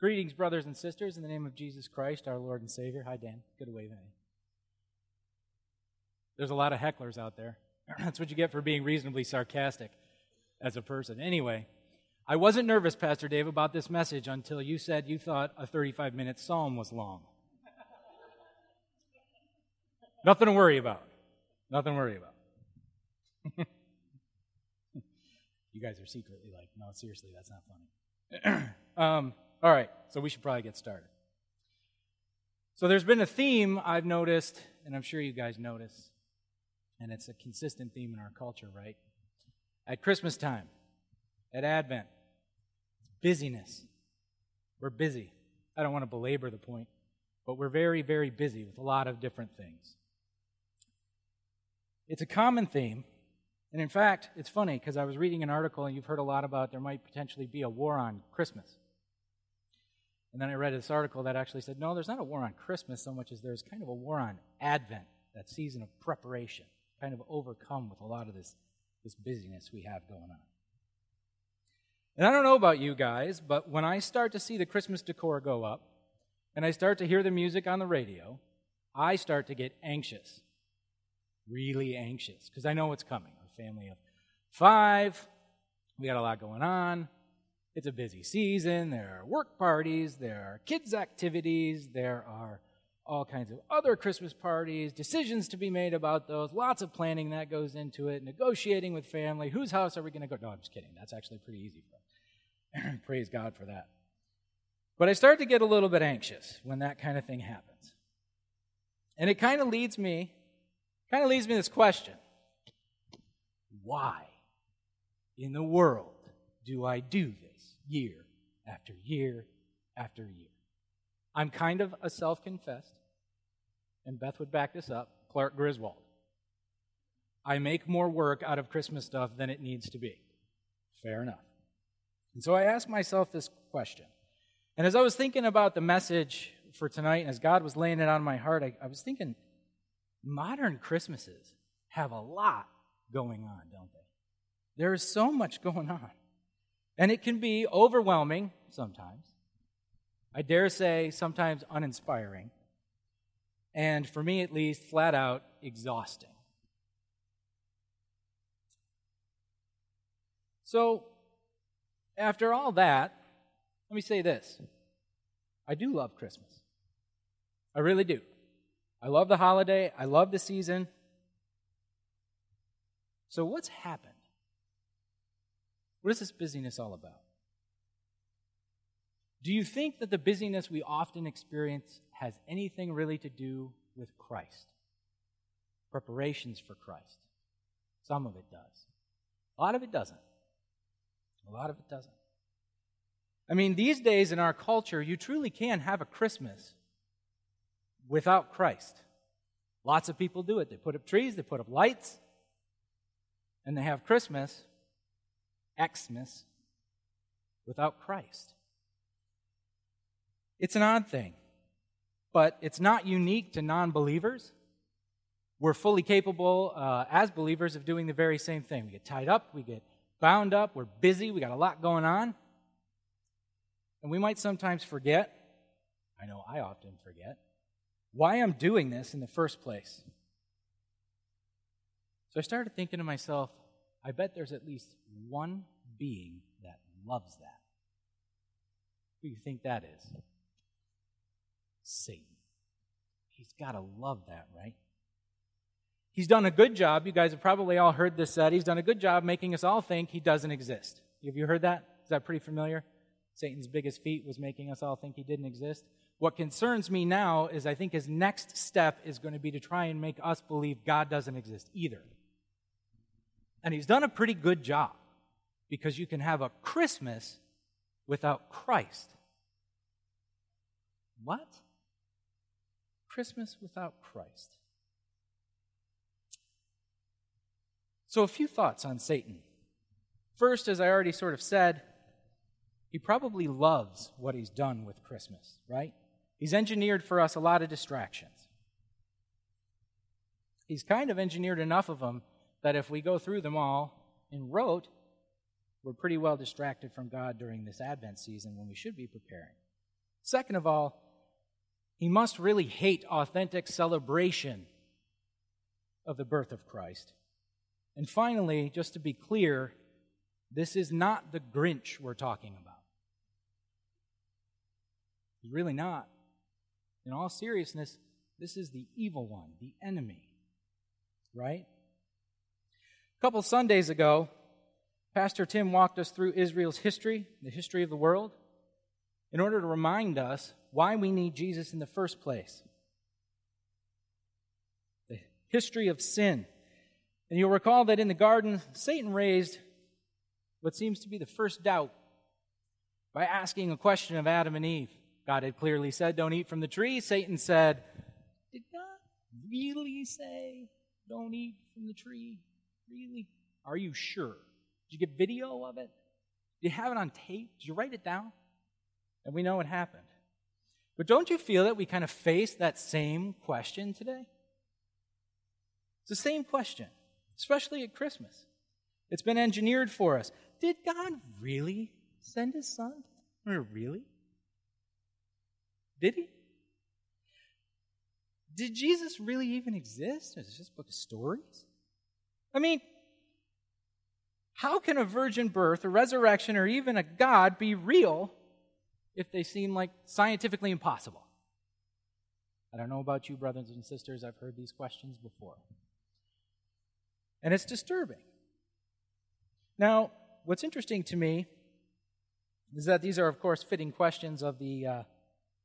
Greetings, brothers and sisters, in the name of Jesus Christ, our Lord and Savior. Hi, Dan. Good to wave at you. There's a lot of hecklers out there. That's what you get for being reasonably sarcastic as a person. Anyway, I wasn't nervous, Pastor Dave, about this message until you said you thought a 35 minute psalm was long. Nothing to worry about. Nothing to worry about. you guys are secretly like, no, seriously, that's not funny. um, all right, so we should probably get started. So there's been a theme I've noticed, and I'm sure you guys notice, and it's a consistent theme in our culture, right? At Christmas time, at Advent, busyness. We're busy. I don't want to belabor the point, but we're very, very busy with a lot of different things. It's a common theme. And in fact, it's funny because I was reading an article and you've heard a lot about there might potentially be a war on Christmas. And then I read this article that actually said, no, there's not a war on Christmas so much as there's kind of a war on Advent, that season of preparation, kind of overcome with a lot of this, this busyness we have going on. And I don't know about you guys, but when I start to see the Christmas decor go up and I start to hear the music on the radio, I start to get anxious really anxious because I know what's coming. A family of five, we got a lot going on. It's a busy season. There are work parties, there are kids' activities, there are all kinds of other Christmas parties, decisions to be made about those, lots of planning that goes into it, negotiating with family. Whose house are we going to go? No, I'm just kidding. That's actually pretty easy for us. Praise God for that. But I start to get a little bit anxious when that kind of thing happens. And it kind of leads me Kind of leads me to this question Why in the world do I do this year after year after year? I'm kind of a self confessed, and Beth would back this up, Clark Griswold. I make more work out of Christmas stuff than it needs to be. Fair enough. And so I asked myself this question. And as I was thinking about the message for tonight, and as God was laying it on my heart, I, I was thinking, modern Christmases have a lot going on, don't they? There is so much going on. And it can be overwhelming sometimes. I dare say sometimes uninspiring. And for me at least, flat out exhausting. So, after all that, let me say this I do love Christmas. I really do. I love the holiday. I love the season. So, what's happened? What is this busyness all about? Do you think that the busyness we often experience has anything really to do with Christ? Preparations for Christ. Some of it does. A lot of it doesn't. A lot of it doesn't. I mean, these days in our culture, you truly can have a Christmas without Christ. Lots of people do it. They put up trees, they put up lights, and they have Christmas, Xmas, without Christ. It's an odd thing, but it's not unique to non believers. We're fully capable uh, as believers of doing the very same thing. We get tied up, we get bound up, we're busy, we got a lot going on. And we might sometimes forget, I know I often forget, why I'm doing this in the first place. So I started thinking to myself, I bet there's at least one being that loves that. Who do you think that is? Satan. He's got to love that, right? He's done a good job. You guys have probably all heard this said. He's done a good job making us all think he doesn't exist. Have you heard that? Is that pretty familiar? Satan's biggest feat was making us all think he didn't exist. What concerns me now is I think his next step is going to be to try and make us believe God doesn't exist either. And he's done a pretty good job because you can have a Christmas without Christ. What? Christmas without Christ. So, a few thoughts on Satan. First, as I already sort of said, he probably loves what he's done with Christmas, right? He's engineered for us a lot of distractions. He's kind of engineered enough of them that if we go through them all in rote, we're pretty well distracted from God during this Advent season when we should be preparing. Second of all, he must really hate authentic celebration of the birth of Christ. And finally, just to be clear, this is not the Grinch we're talking about. It's really not. In all seriousness, this is the evil one, the enemy. Right? A couple Sundays ago, Pastor Tim walked us through Israel's history, the history of the world, in order to remind us why we need Jesus in the first place. The history of sin. And you'll recall that in the garden, Satan raised what seems to be the first doubt by asking a question of Adam and Eve. God had clearly said, Don't eat from the tree. Satan said, Did God really say, Don't eat from the tree? Really? Are you sure? Did you get video of it? Did you have it on tape? Did you write it down? And we know what happened. But don't you feel that we kind of face that same question today? It's the same question, especially at Christmas. It's been engineered for us. Did God really send his son? Or really? Did he? Did Jesus really even exist? Is this just a book of stories? I mean, how can a virgin birth, a resurrection, or even a God be real if they seem like scientifically impossible? I don't know about you, brothers and sisters. I've heard these questions before. And it's disturbing. Now, what's interesting to me is that these are, of course, fitting questions of the uh,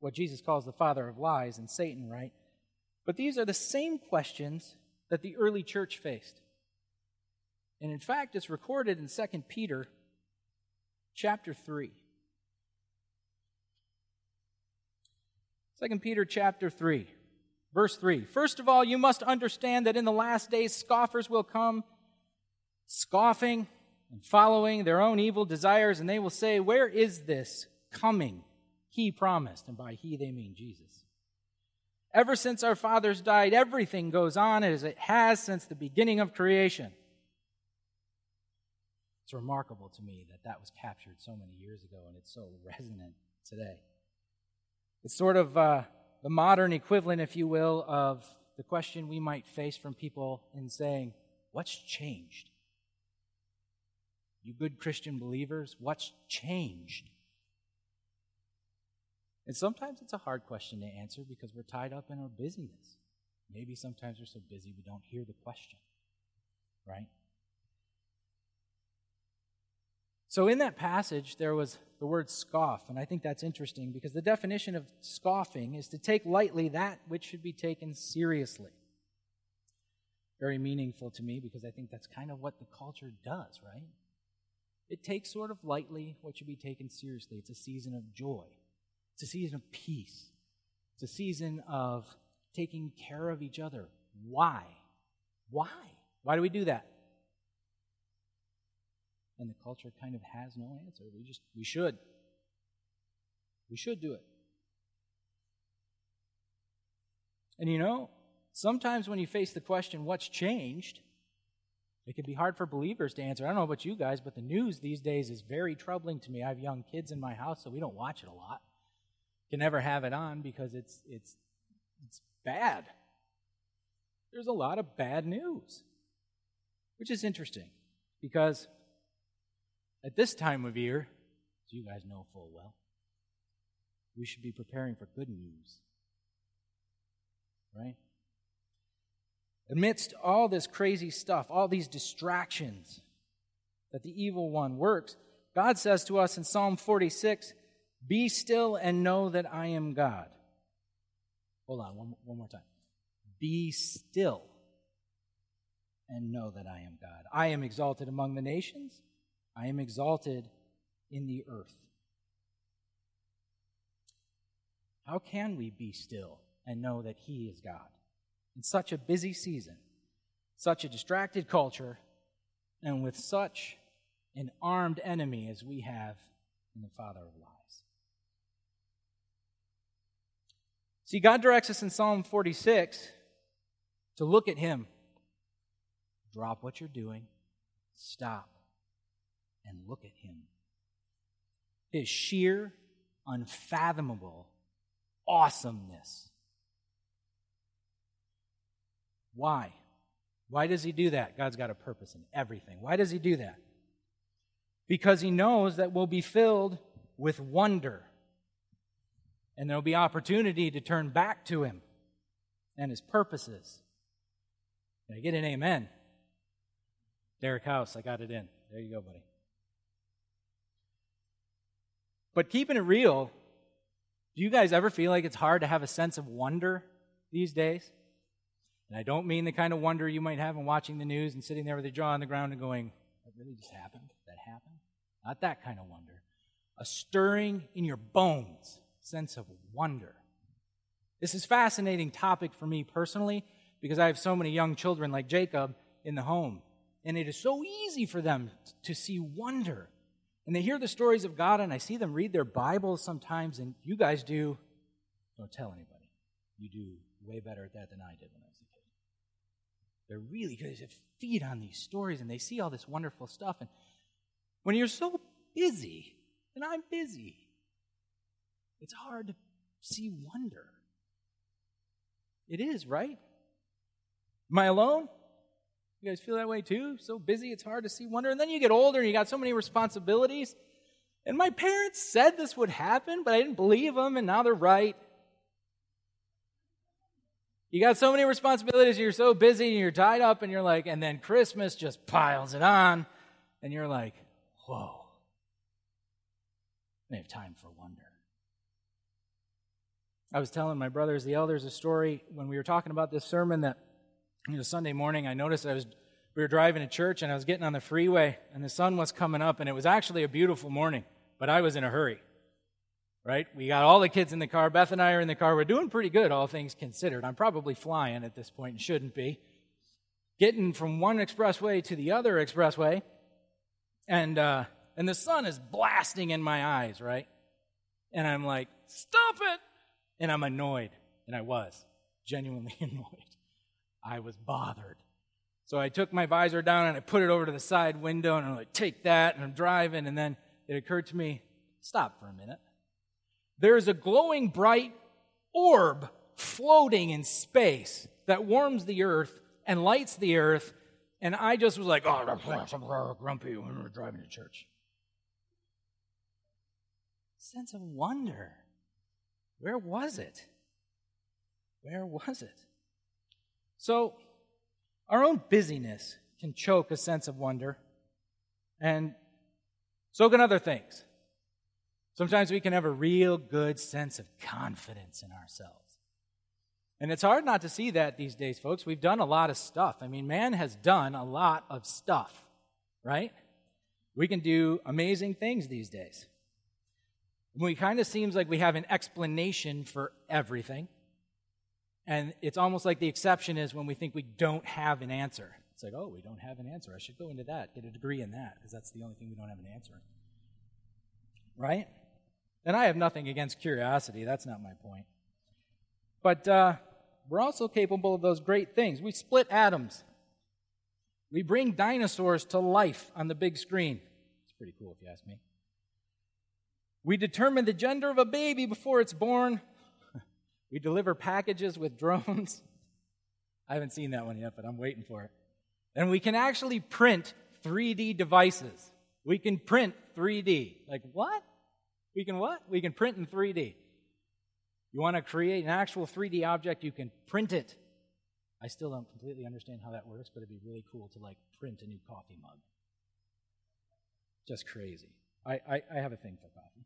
what Jesus calls the father of lies and Satan, right? But these are the same questions that the early church faced. And in fact, it's recorded in 2 Peter chapter 3. 2 Peter chapter 3, verse 3. First of all, you must understand that in the last days scoffers will come, scoffing and following their own evil desires, and they will say, Where is this coming he promised? And by he, they mean Jesus. Ever since our fathers died, everything goes on as it has since the beginning of creation. It's remarkable to me that that was captured so many years ago and it's so resonant today. It's sort of uh, the modern equivalent, if you will, of the question we might face from people in saying, What's changed? You good Christian believers, what's changed? And sometimes it's a hard question to answer because we're tied up in our busyness. Maybe sometimes we're so busy we don't hear the question, right? So, in that passage, there was the word scoff, and I think that's interesting because the definition of scoffing is to take lightly that which should be taken seriously. Very meaningful to me because I think that's kind of what the culture does, right? It takes sort of lightly what should be taken seriously. It's a season of joy, it's a season of peace, it's a season of taking care of each other. Why? Why? Why do we do that? And the culture kind of has no answer. We just, we should. We should do it. And you know, sometimes when you face the question, what's changed? It can be hard for believers to answer. I don't know about you guys, but the news these days is very troubling to me. I have young kids in my house, so we don't watch it a lot. Can never have it on because it's it's it's bad. There's a lot of bad news. Which is interesting because at this time of year, as you guys know full well, we should be preparing for good news. Right? Amidst all this crazy stuff, all these distractions that the evil one works, God says to us in Psalm 46 Be still and know that I am God. Hold on, one, one more time. Be still and know that I am God. I am exalted among the nations, I am exalted in the earth. How can we be still and know that He is God? in such a busy season, such a distracted culture, and with such an armed enemy as we have in the Father of lies. See, God directs us in Psalm 46 to look at Him. Drop what you're doing, stop, and look at Him. His sheer, unfathomable awesomeness. Why? Why does he do that? God's got a purpose in everything. Why does he do that? Because he knows that we'll be filled with wonder. And there'll be opportunity to turn back to him and his purposes. Can I get an amen? Derek House, I got it in. There you go, buddy. But keeping it real, do you guys ever feel like it's hard to have a sense of wonder these days? And I don't mean the kind of wonder you might have in watching the news and sitting there with your jaw on the ground and going, that really just happened? That happened? Not that kind of wonder. A stirring in your bones sense of wonder. This is fascinating topic for me personally because I have so many young children like Jacob in the home. And it is so easy for them to see wonder. And they hear the stories of God, and I see them read their Bibles sometimes, and you guys do. Don't tell anybody. You do way better at that than I did when I was a kid. They're really good. They feed on these stories, and they see all this wonderful stuff. And when you're so busy, and I'm busy, it's hard to see wonder. It is, right? Am I alone? You guys feel that way too? So busy, it's hard to see wonder. And then you get older and you got so many responsibilities. And my parents said this would happen, but I didn't believe them, and now they're right. You got so many responsibilities, you're so busy, and you're tied up, and you're like, and then Christmas just piles it on, and you're like, whoa. I have time for wonder. I was telling my brothers, the elders, a story when we were talking about this sermon that you know, Sunday morning, I noticed I was we were driving to church and I was getting on the freeway and the sun was coming up and it was actually a beautiful morning, but I was in a hurry. Right? We got all the kids in the car. Beth and I are in the car. We're doing pretty good, all things considered. I'm probably flying at this point and shouldn't be. Getting from one expressway to the other expressway, and uh, and the sun is blasting in my eyes, right? And I'm like, stop it! And I'm annoyed, and I was genuinely annoyed. I was bothered. So I took my visor down and I put it over to the side window and I'm like, take that, and I'm driving, and then it occurred to me, stop for a minute. There's a glowing bright orb floating in space that warms the earth and lights the earth, and I just was like, oh, I'm grumpy when we're driving to church. Sense of wonder. Where was it? Where was it? So, our own busyness can choke a sense of wonder, and so can other things. Sometimes we can have a real good sense of confidence in ourselves. And it's hard not to see that these days, folks. We've done a lot of stuff. I mean, man has done a lot of stuff, right? We can do amazing things these days. We kind of seems like we have an explanation for everything. And it's almost like the exception is when we think we don't have an answer. It's like, oh, we don't have an answer. I should go into that, get a degree in that, because that's the only thing we don't have an answer. Right? And I have nothing against curiosity. That's not my point. But uh, we're also capable of those great things. We split atoms. We bring dinosaurs to life on the big screen. It's pretty cool if you ask me. We determine the gender of a baby before it's born. We deliver packages with drones. I haven't seen that one yet, but I'm waiting for it. And we can actually print 3D devices. We can print 3D. Like, what? We can what? We can print in 3D. You want to create an actual 3D object, you can print it. I still don't completely understand how that works, but it'd be really cool to like print a new coffee mug. Just crazy. I, I, I have a thing for coffee.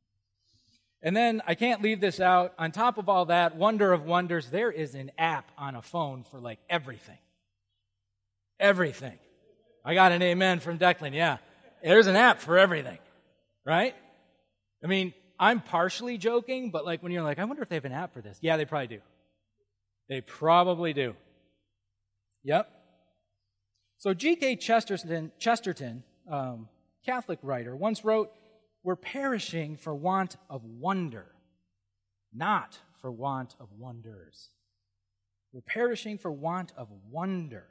And then I can't leave this out. On top of all that, wonder of wonders, there is an app on a phone for like everything. Everything. I got an amen from Declan. Yeah. There's an app for everything. Right? I mean, I'm partially joking, but like when you're like, I wonder if they have an app for this. Yeah, they probably do. They probably do. Yep. So G.K. Chesterton, Chesterton um, Catholic writer, once wrote, we're perishing for want of wonder, not for want of wonders. We're perishing for want of wonder.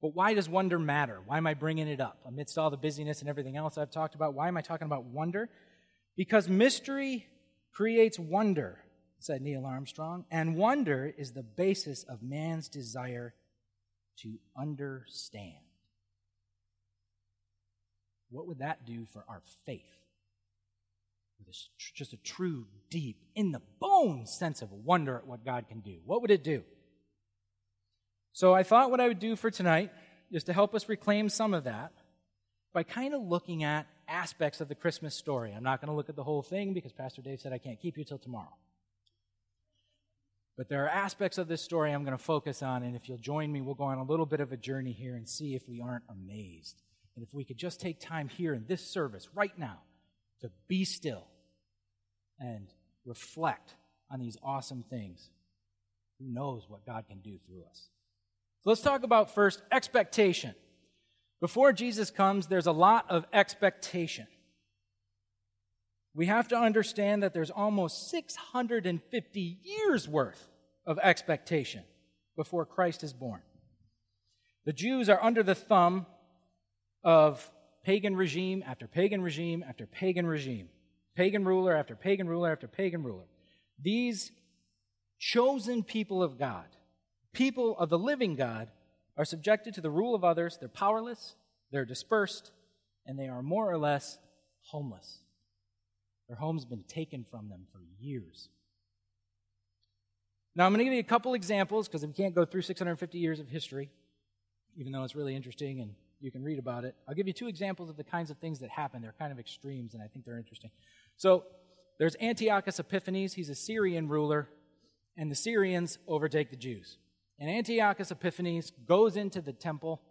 But why does wonder matter? Why am I bringing it up? Amidst all the busyness and everything else I've talked about, why am I talking about wonder? Because mystery creates wonder, said Neil Armstrong, and wonder is the basis of man's desire to understand. What would that do for our faith? With just a true, deep, in the bone sense of wonder at what God can do. What would it do? So I thought what I would do for tonight is to help us reclaim some of that by kind of looking at aspects of the Christmas story. I'm not going to look at the whole thing because Pastor Dave said I can't keep you till tomorrow. But there are aspects of this story I'm going to focus on, and if you'll join me, we'll go on a little bit of a journey here and see if we aren't amazed. And if we could just take time here in this service right now to be still and reflect on these awesome things, who knows what God can do through us? So let's talk about first expectation. Before Jesus comes, there's a lot of expectation. We have to understand that there's almost 650 years worth of expectation before Christ is born. The Jews are under the thumb of pagan regime after pagan regime after pagan regime, pagan ruler after pagan ruler after pagan ruler. These chosen people of God, people of the living God, are subjected to the rule of others. They're powerless, they're dispersed, and they are more or less homeless. Their home's been taken from them for years. Now, I'm going to give you a couple examples because we can't go through 650 years of history, even though it's really interesting and you can read about it. I'll give you two examples of the kinds of things that happen. They're kind of extremes, and I think they're interesting. So, there's Antiochus Epiphanes. He's a Syrian ruler, and the Syrians overtake the Jews. And Antiochus Epiphanes goes into the temple,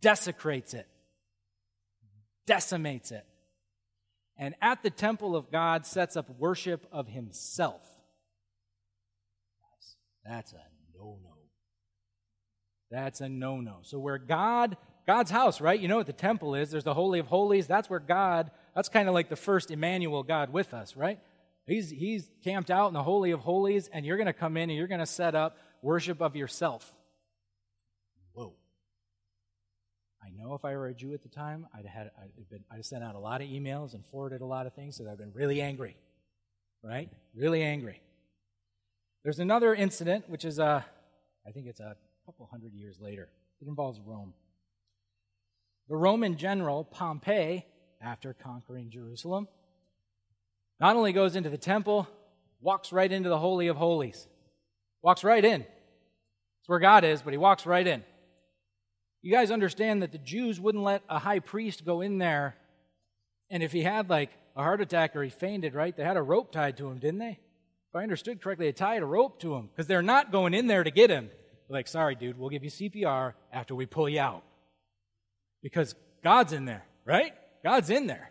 desecrates it, decimates it, and at the temple of God sets up worship of himself. That's a no no. That's a no no. So, where God, God's house, right? You know what the temple is. There's the Holy of Holies. That's where God, that's kind of like the first Emmanuel God with us, right? He's, he's camped out in the Holy of Holies, and you're going to come in and you're going to set up worship of yourself. Whoa. I know if I were a Jew at the time, I'd had I'd, been, I'd sent out a lot of emails and forwarded a lot of things, so I've been really angry, right? Really angry. There's another incident, which is, a, I think it's a couple hundred years later. It involves Rome. The Roman general, Pompey, after conquering Jerusalem, not only goes into the temple, walks right into the Holy of Holies. Walks right in. It's where God is, but he walks right in. You guys understand that the Jews wouldn't let a high priest go in there, and if he had like a heart attack or he fainted, right? They had a rope tied to him, didn't they? If I understood correctly, they tied a rope to him because they're not going in there to get him. They're like, sorry, dude, we'll give you CPR after we pull you out. Because God's in there, right? God's in there.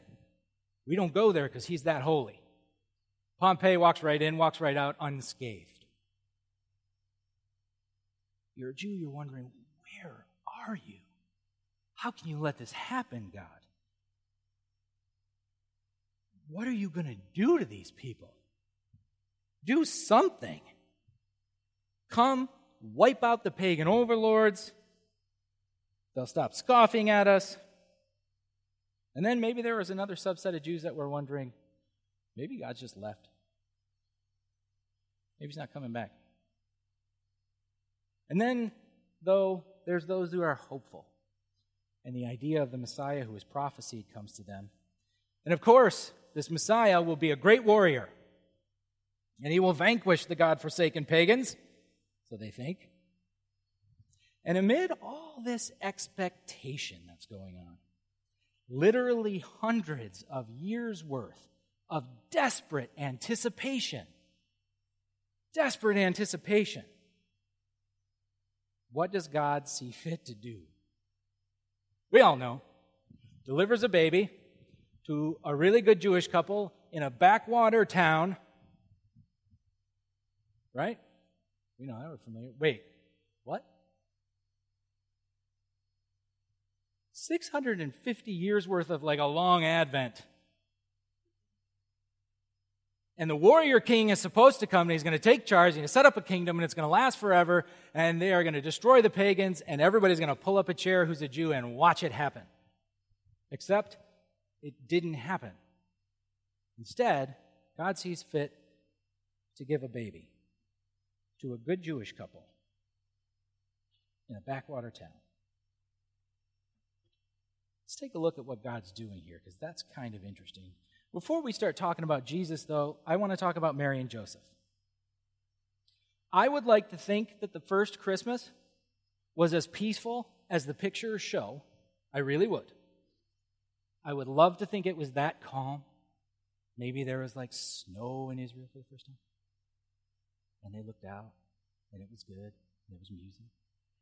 We don't go there because he's that holy. Pompey walks right in, walks right out unscathed. You're a Jew, you're wondering, where are you? How can you let this happen, God? What are you going to do to these people? Do something. Come, wipe out the pagan overlords. They'll stop scoffing at us. And then maybe there was another subset of Jews that were wondering maybe God's just left. Maybe he's not coming back. And then, though, there's those who are hopeful. And the idea of the Messiah who is prophesied comes to them. And of course, this Messiah will be a great warrior. And he will vanquish the God forsaken pagans, so they think. And amid all this expectation that's going on, literally hundreds of years' worth of desperate anticipation, desperate anticipation, what does God see fit to do? We all know. Delivers a baby to a really good Jewish couple in a backwater town Right? We know that we're familiar. Wait, what? 650 years worth of like a long advent. And the warrior king is supposed to come and he's going to take charge, he's going to set up a kingdom and it's going to last forever and they are going to destroy the pagans and everybody's going to pull up a chair who's a Jew and watch it happen. Except it didn't happen. Instead, God sees fit to give a baby to a good Jewish couple in a backwater town. Let's take a look at what God's doing here, because that's kind of interesting. Before we start talking about Jesus, though, I want to talk about Mary and Joseph. I would like to think that the first Christmas was as peaceful as the pictures show. I really would. I would love to think it was that calm. Maybe there was like snow in Israel for the first time. And they looked out, and it was good, and there was music.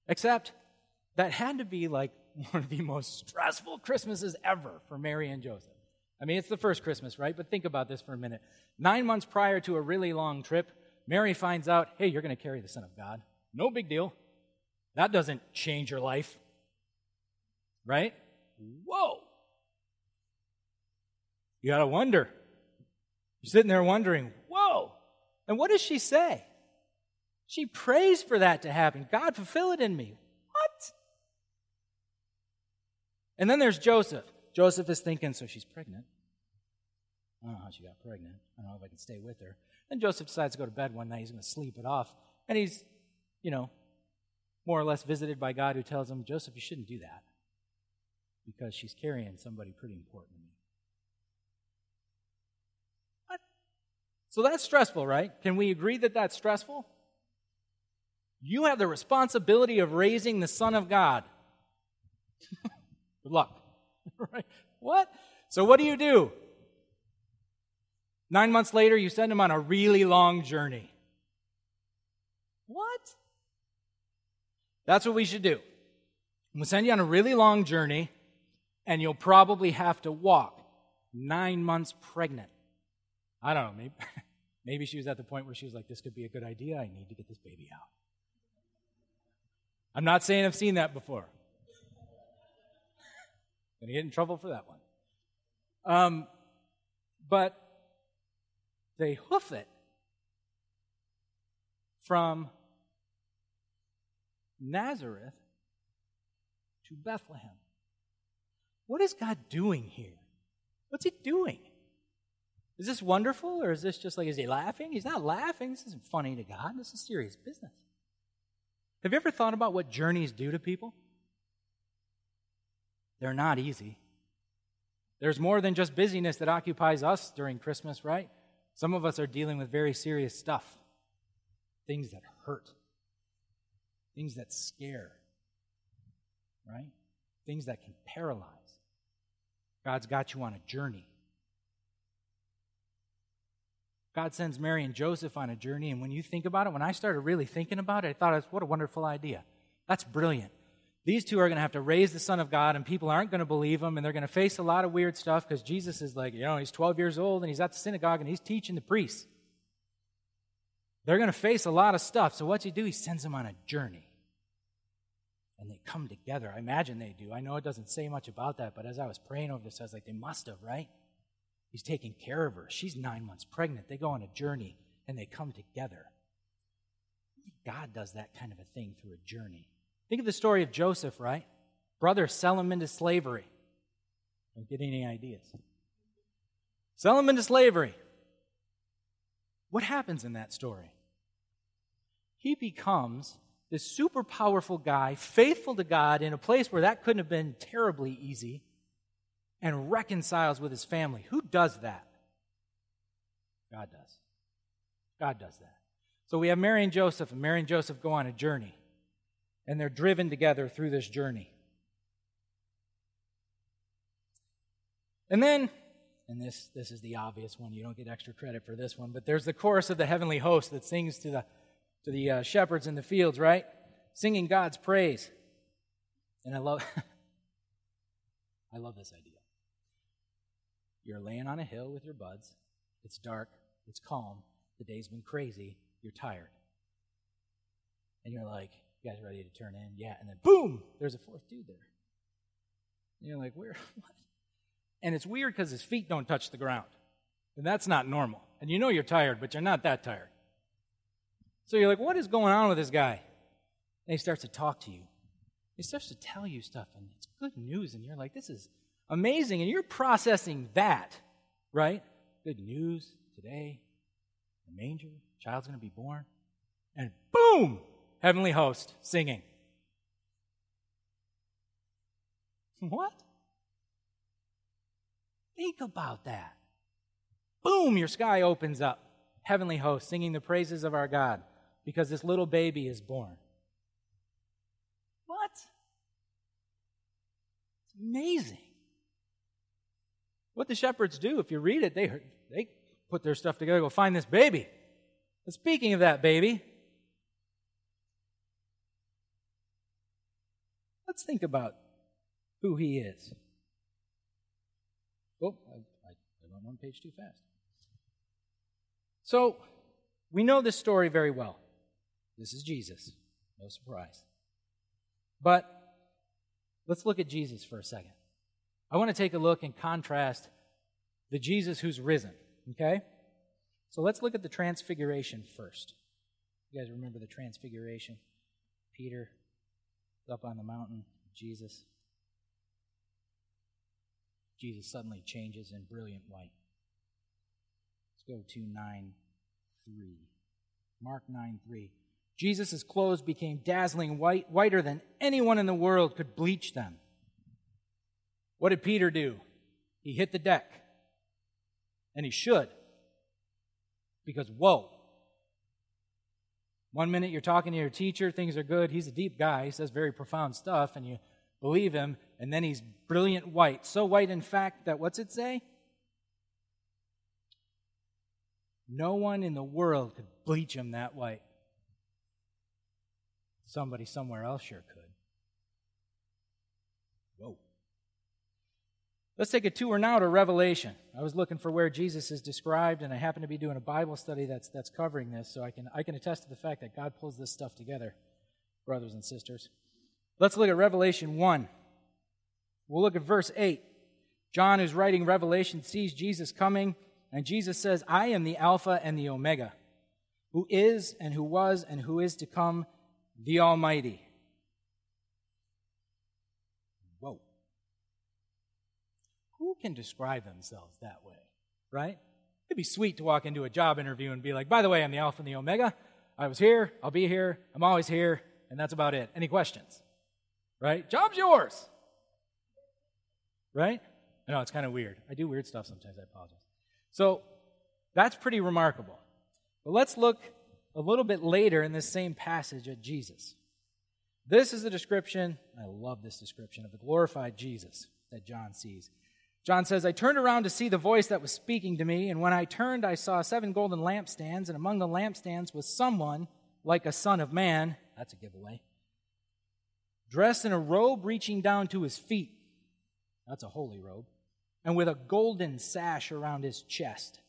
Except that had to be like one of the most stressful Christmases ever for Mary and Joseph. I mean, it's the first Christmas, right? But think about this for a minute. Nine months prior to a really long trip, Mary finds out, hey, you're going to carry the Son of God. No big deal. That doesn't change your life. Right? Whoa. You got to wonder. You're sitting there wondering, whoa. And what does she say? She prays for that to happen. God, fulfill it in me. And then there's Joseph. Joseph is thinking, so she's pregnant. I don't know how she got pregnant. I don't know if I can stay with her. Then Joseph decides to go to bed one night. He's going to sleep it off. And he's, you know, more or less visited by God who tells him, Joseph, you shouldn't do that because she's carrying somebody pretty important to me. What? So that's stressful, right? Can we agree that that's stressful? You have the responsibility of raising the Son of God. Good luck. right? What? So what do you do? Nine months later, you send him on a really long journey. What? That's what we should do. We'll send you on a really long journey, and you'll probably have to walk nine months pregnant. I don't know, maybe, maybe she was at the point where she was like, this could be a good idea. I need to get this baby out. I'm not saying I've seen that before. Gonna get in trouble for that one. Um, but they hoof it from Nazareth to Bethlehem. What is God doing here? What's he doing? Is this wonderful or is this just like, is he laughing? He's not laughing. This isn't funny to God. This is serious business. Have you ever thought about what journeys do to people? They're not easy. There's more than just busyness that occupies us during Christmas, right? Some of us are dealing with very serious stuff things that hurt, things that scare, right? Things that can paralyze. God's got you on a journey. God sends Mary and Joseph on a journey, and when you think about it, when I started really thinking about it, I thought, what a wonderful idea. That's brilliant. These two are going to have to raise the Son of God, and people aren't going to believe them, and they're going to face a lot of weird stuff because Jesus is like, you know, he's 12 years old and he's at the synagogue and he's teaching the priests. They're going to face a lot of stuff. So what's he do? He sends them on a journey. And they come together. I imagine they do. I know it doesn't say much about that, but as I was praying over this, I was like, they must have, right? He's taking care of her. She's nine months pregnant. They go on a journey and they come together. God does that kind of a thing through a journey. Think of the story of Joseph, right? Brothers sell him into slavery. Don't get any ideas. Sell him into slavery. What happens in that story? He becomes this super powerful guy, faithful to God in a place where that couldn't have been terribly easy, and reconciles with his family. Who does that? God does. God does that. So we have Mary and Joseph, and Mary and Joseph go on a journey and they're driven together through this journey. And then, and this, this is the obvious one, you don't get extra credit for this one, but there's the chorus of the heavenly host that sings to the, to the uh, shepherds in the fields, right? Singing God's praise. And I love, I love this idea. You're laying on a hill with your buds. It's dark. It's calm. The day's been crazy. You're tired. And you're like, you guys ready to turn in? Yeah. And then boom, there's a fourth dude there. And you're like, where? What? And it's weird because his feet don't touch the ground. And that's not normal. And you know you're tired, but you're not that tired. So you're like, what is going on with this guy? And he starts to talk to you. He starts to tell you stuff, and it's good news. And you're like, this is amazing. And you're processing that, right? Good news today. the manger, child's going to be born. And boom, heavenly host singing. What? Think about that. Boom, your sky opens up. Heavenly host singing the praises of our God because this little baby is born. What? It's amazing. What the shepherds do, if you read it, they, they put their stuff together, go find this baby. Speaking of that baby, let's think about who he is. Oh, I, I went one page too fast. So, we know this story very well. This is Jesus. No surprise. But let's look at Jesus for a second. I want to take a look and contrast the Jesus who's risen, okay? So let's look at the transfiguration first. You guys remember the transfiguration? Peter up on the mountain, Jesus. Jesus suddenly changes in brilliant white. Let's go to 9 3. Mark 9 3. Jesus' clothes became dazzling white, whiter than anyone in the world could bleach them. What did Peter do? He hit the deck. And he should. Because, whoa. One minute you're talking to your teacher, things are good. He's a deep guy. He says very profound stuff, and you believe him. And then he's brilliant white. So white, in fact, that what's it say? No one in the world could bleach him that white. Somebody somewhere else sure could. Whoa. Let's take a tour now to Revelation. I was looking for where Jesus is described, and I happen to be doing a Bible study that's, that's covering this, so I can, I can attest to the fact that God pulls this stuff together, brothers and sisters. Let's look at Revelation 1. We'll look at verse 8. John, who's writing Revelation, sees Jesus coming, and Jesus says, I am the Alpha and the Omega, who is and who was and who is to come, the Almighty. Whoa. Can describe themselves that way, right? It'd be sweet to walk into a job interview and be like, by the way, I'm the Alpha and the Omega. I was here, I'll be here, I'm always here, and that's about it. Any questions? Right? Job's yours. Right? I know it's kind of weird. I do weird stuff sometimes, I apologize. So that's pretty remarkable. But let's look a little bit later in this same passage at Jesus. This is the description, I love this description, of the glorified Jesus that John sees. John says, I turned around to see the voice that was speaking to me, and when I turned, I saw seven golden lampstands, and among the lampstands was someone like a son of man. That's a giveaway. Dressed in a robe reaching down to his feet. That's a holy robe. And with a golden sash around his chest.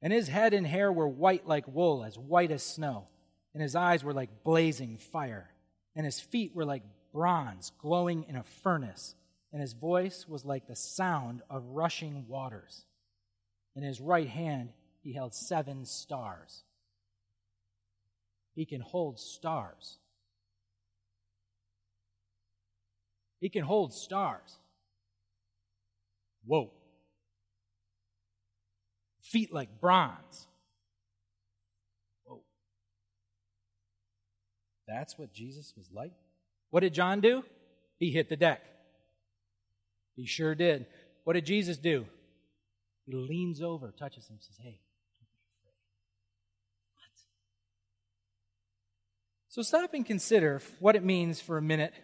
And his head and hair were white like wool, as white as snow. And his eyes were like blazing fire. And his feet were like bronze glowing in a furnace. And his voice was like the sound of rushing waters. In his right hand, he held seven stars. He can hold stars. He can hold stars. Whoa feet like bronze. Whoa. That's what Jesus was like? What did John do? He hit the deck. He sure did. What did Jesus do? He leans over, touches him, says, Hey. What? So stop and consider what it means for a minute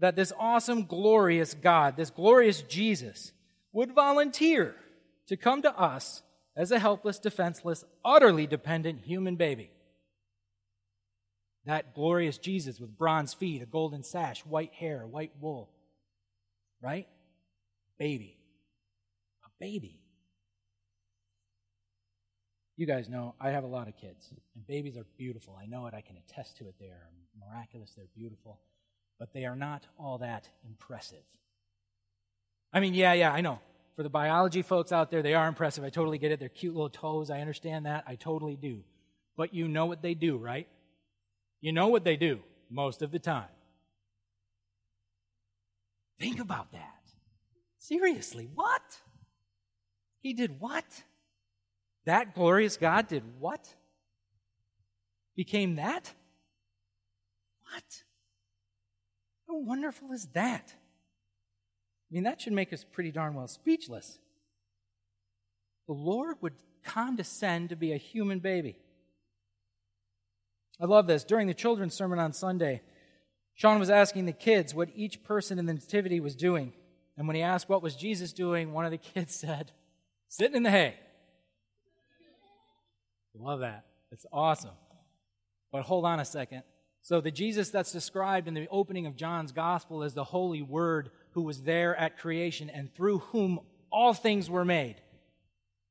that this awesome, glorious God, this glorious Jesus, would volunteer to come to us as a helpless, defenseless, utterly dependent human baby. That glorious Jesus with bronze feet, a golden sash, white hair, white wool. Right? Baby. A baby. You guys know I have a lot of kids, and babies are beautiful. I know it. I can attest to it. They are miraculous. They're beautiful. But they are not all that impressive. I mean, yeah, yeah, I know. For the biology folks out there, they are impressive. I totally get it. They're cute little toes. I understand that. I totally do. But you know what they do, right? You know what they do most of the time. Think about that. Seriously, what? He did what? That glorious God did what? became that? What? How wonderful is that? I mean, that should make us pretty darn well speechless. The Lord would condescend to be a human baby. I love this. During the children's sermon on Sunday, Sean was asking the kids what each person in the Nativity was doing. And when he asked what was Jesus doing, one of the kids said, sitting in the hay. Love that. It's awesome. But hold on a second. So, the Jesus that's described in the opening of John's gospel is the Holy Word who was there at creation and through whom all things were made.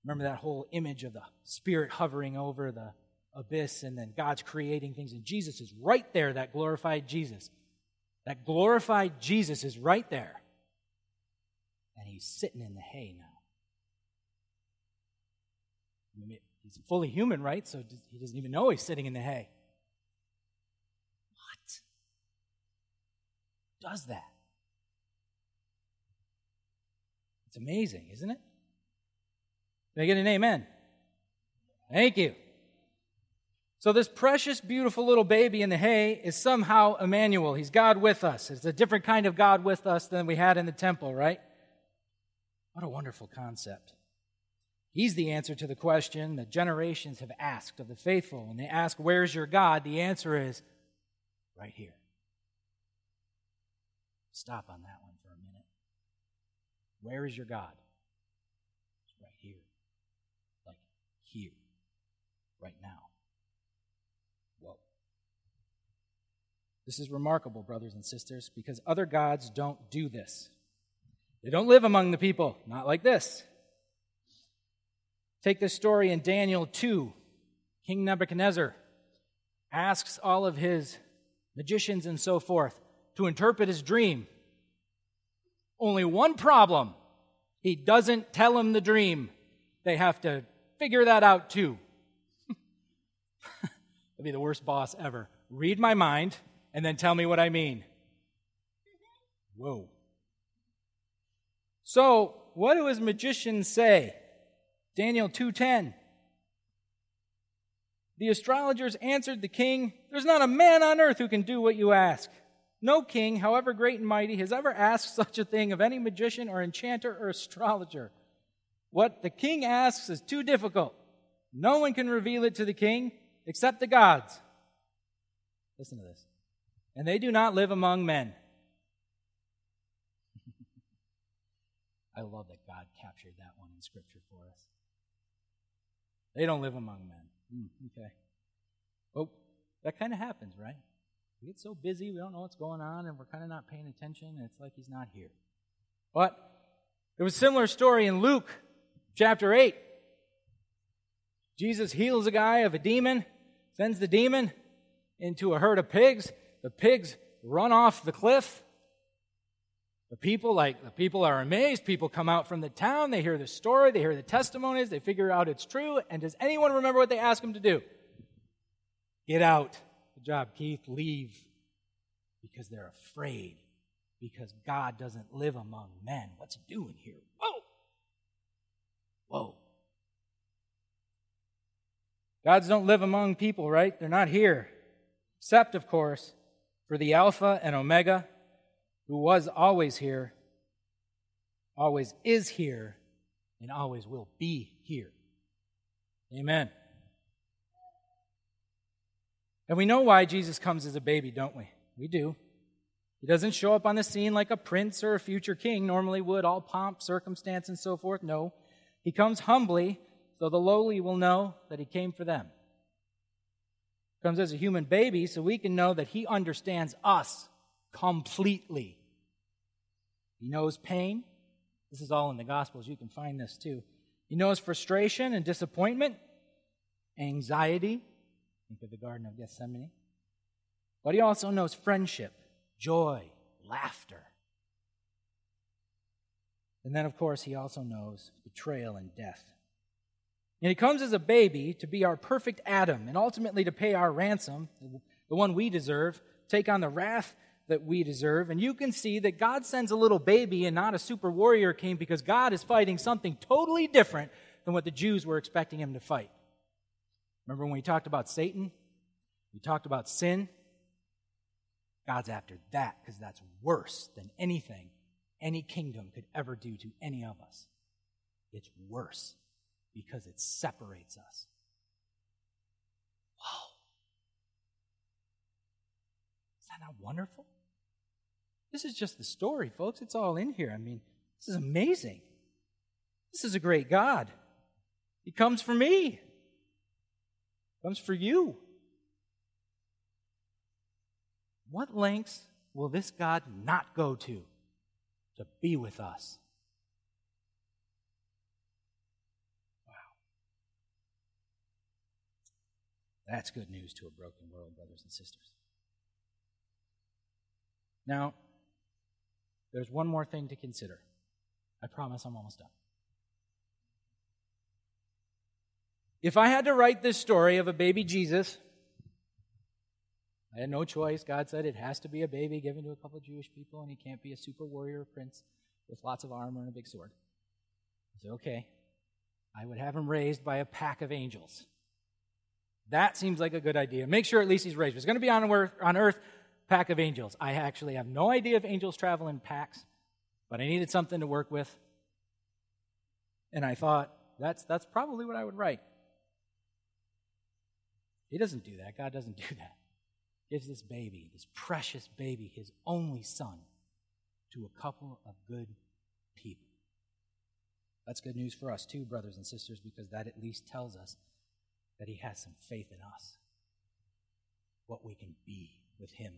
Remember that whole image of the Spirit hovering over the abyss and then God's creating things. And Jesus is right there, that glorified Jesus. That glorified Jesus is right there. And he's sitting in the hay now. He's fully human, right? So he doesn't even know he's sitting in the hay. What does that? It's amazing, isn't it? Can I get an amen? Thank you. So, this precious, beautiful little baby in the hay is somehow Emmanuel. He's God with us. It's a different kind of God with us than we had in the temple, right? What a wonderful concept. He's the answer to the question that generations have asked of the faithful. When they ask, Where's your God? the answer is, Right here. Stop on that one for a minute. Where is your God? It's right here. Like here. Right now. Whoa. This is remarkable, brothers and sisters, because other gods don't do this. They don't live among the people, not like this. Take this story in Daniel 2. King Nebuchadnezzar asks all of his magicians and so forth to interpret his dream. Only one problem he doesn't tell them the dream. They have to figure that out too. That'd be the worst boss ever. Read my mind and then tell me what I mean. Whoa. So, what do his magicians say? Daniel 2:10. The astrologers answered the king, There's not a man on earth who can do what you ask. No king, however great and mighty, has ever asked such a thing of any magician or enchanter or astrologer. What the king asks is too difficult. No one can reveal it to the king except the gods. Listen to this. And they do not live among men. I love that God captured that one in Scripture for us. They don't live among men. Mm, okay. Well, that kind of happens, right? We get so busy, we don't know what's going on, and we're kind of not paying attention, and it's like he's not here. But there was a similar story in Luke chapter 8. Jesus heals a guy of a demon, sends the demon into a herd of pigs. The pigs run off the cliff. The people, like, the people are amazed. People come out from the town. They hear the story. They hear the testimonies. They figure out it's true. And does anyone remember what they ask him to do? Get out. Good job, Keith. Leave. Because they're afraid. Because God doesn't live among men. What's he doing here? Whoa. Whoa. Gods don't live among people, right? They're not here. Except, of course, for the Alpha and Omega who was always here, always is here, and always will be here. Amen. And we know why Jesus comes as a baby, don't we? We do. He doesn't show up on the scene like a prince or a future king normally would, all pomp, circumstance, and so forth. No. He comes humbly so the lowly will know that he came for them. He Comes as a human baby so we can know that he understands us completely. He knows pain. This is all in the Gospels. You can find this too. He knows frustration and disappointment, anxiety. Think of the Garden of Gethsemane. But he also knows friendship, joy, laughter. And then, of course, he also knows betrayal and death. And he comes as a baby to be our perfect Adam and ultimately to pay our ransom, the one we deserve, take on the wrath that we deserve. And you can see that God sends a little baby and not a super warrior king because God is fighting something totally different than what the Jews were expecting him to fight. Remember when we talked about Satan? We talked about sin. God's after that because that's worse than anything any kingdom could ever do to any of us. It's worse because it separates us. Wow. Is that not wonderful? This is just the story, folks. It's all in here. I mean, this is amazing. This is a great God. He comes for me. He comes for you. What lengths will this God not go to to be with us? Wow. That's good news to a broken world, brothers and sisters. Now, there's one more thing to consider. I promise I'm almost done. If I had to write this story of a baby Jesus, I had no choice. God said it has to be a baby given to a couple of Jewish people, and he can't be a super warrior prince with lots of armor and a big sword. Said, okay. I would have him raised by a pack of angels. That seems like a good idea. Make sure at least he's raised. He's going to be on earth, on earth, pack of angels. I actually have no idea if angels travel in packs, but I needed something to work with. And I thought, that's, that's probably what I would write. He doesn't do that. God doesn't do that gives this baby, this precious baby, his only son, to a couple of good people. That's good news for us, too, brothers and sisters, because that at least tells us that he has some faith in us, what we can be with him.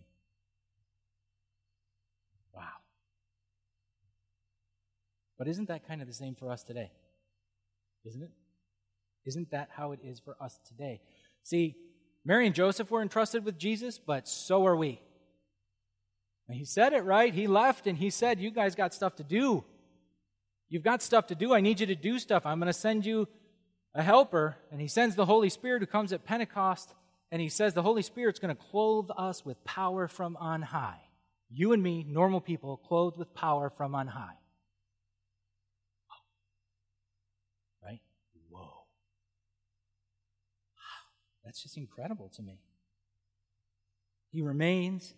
Wow. But isn't that kind of the same for us today? Isn't it? Isn't that how it is for us today? See, Mary and Joseph were entrusted with Jesus, but so are we. And he said it right. He left and he said, You guys got stuff to do. You've got stuff to do. I need you to do stuff. I'm going to send you a helper. And he sends the Holy Spirit who comes at Pentecost. And he says the Holy Spirit's going to clothe us with power from on high. You and me, normal people, clothed with power from on high. Wow. Right? Whoa. Wow. That's just incredible to me. He remains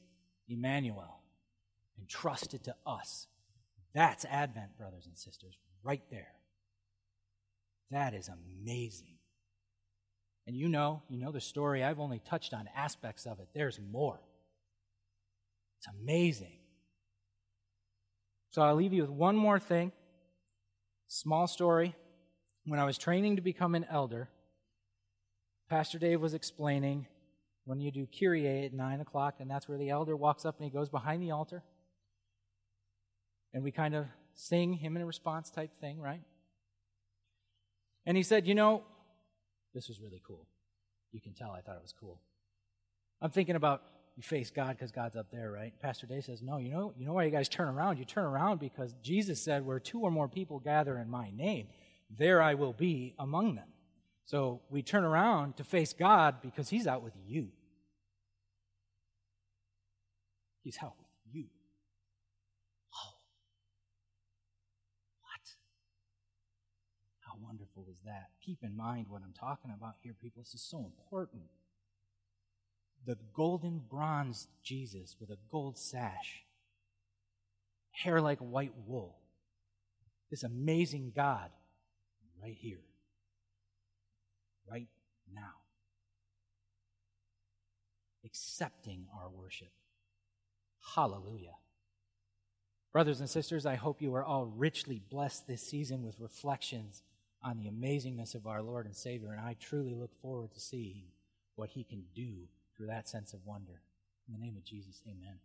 Emmanuel, entrusted to us. That's Advent, brothers and sisters, right there. That is amazing. And you know, you know the story. I've only touched on aspects of it. There's more. It's amazing. So I'll leave you with one more thing. Small story. When I was training to become an elder, Pastor Dave was explaining when you do Kyrie at 9 o'clock, and that's where the elder walks up and he goes behind the altar. And we kind of sing him in a response type thing, right? And he said, You know, this was really cool. You can tell I thought it was cool. I'm thinking about you face God because God's up there, right? Pastor Dave says, No, you know, you know why you guys turn around? You turn around because Jesus said, Where two or more people gather in my name, there I will be among them. So we turn around to face God because He's out with you. He's out with you. Oh. What? How wonderful is that? Keep in mind what I'm talking about here, people. This is so important. The golden bronze Jesus with a gold sash, hair like white wool. This amazing God right here right now. Accepting our worship. Hallelujah. Brothers and sisters, I hope you are all richly blessed this season with reflections on the amazingness of our Lord and Savior, and I truly look forward to seeing what He can do through that sense of wonder. In the name of Jesus, amen.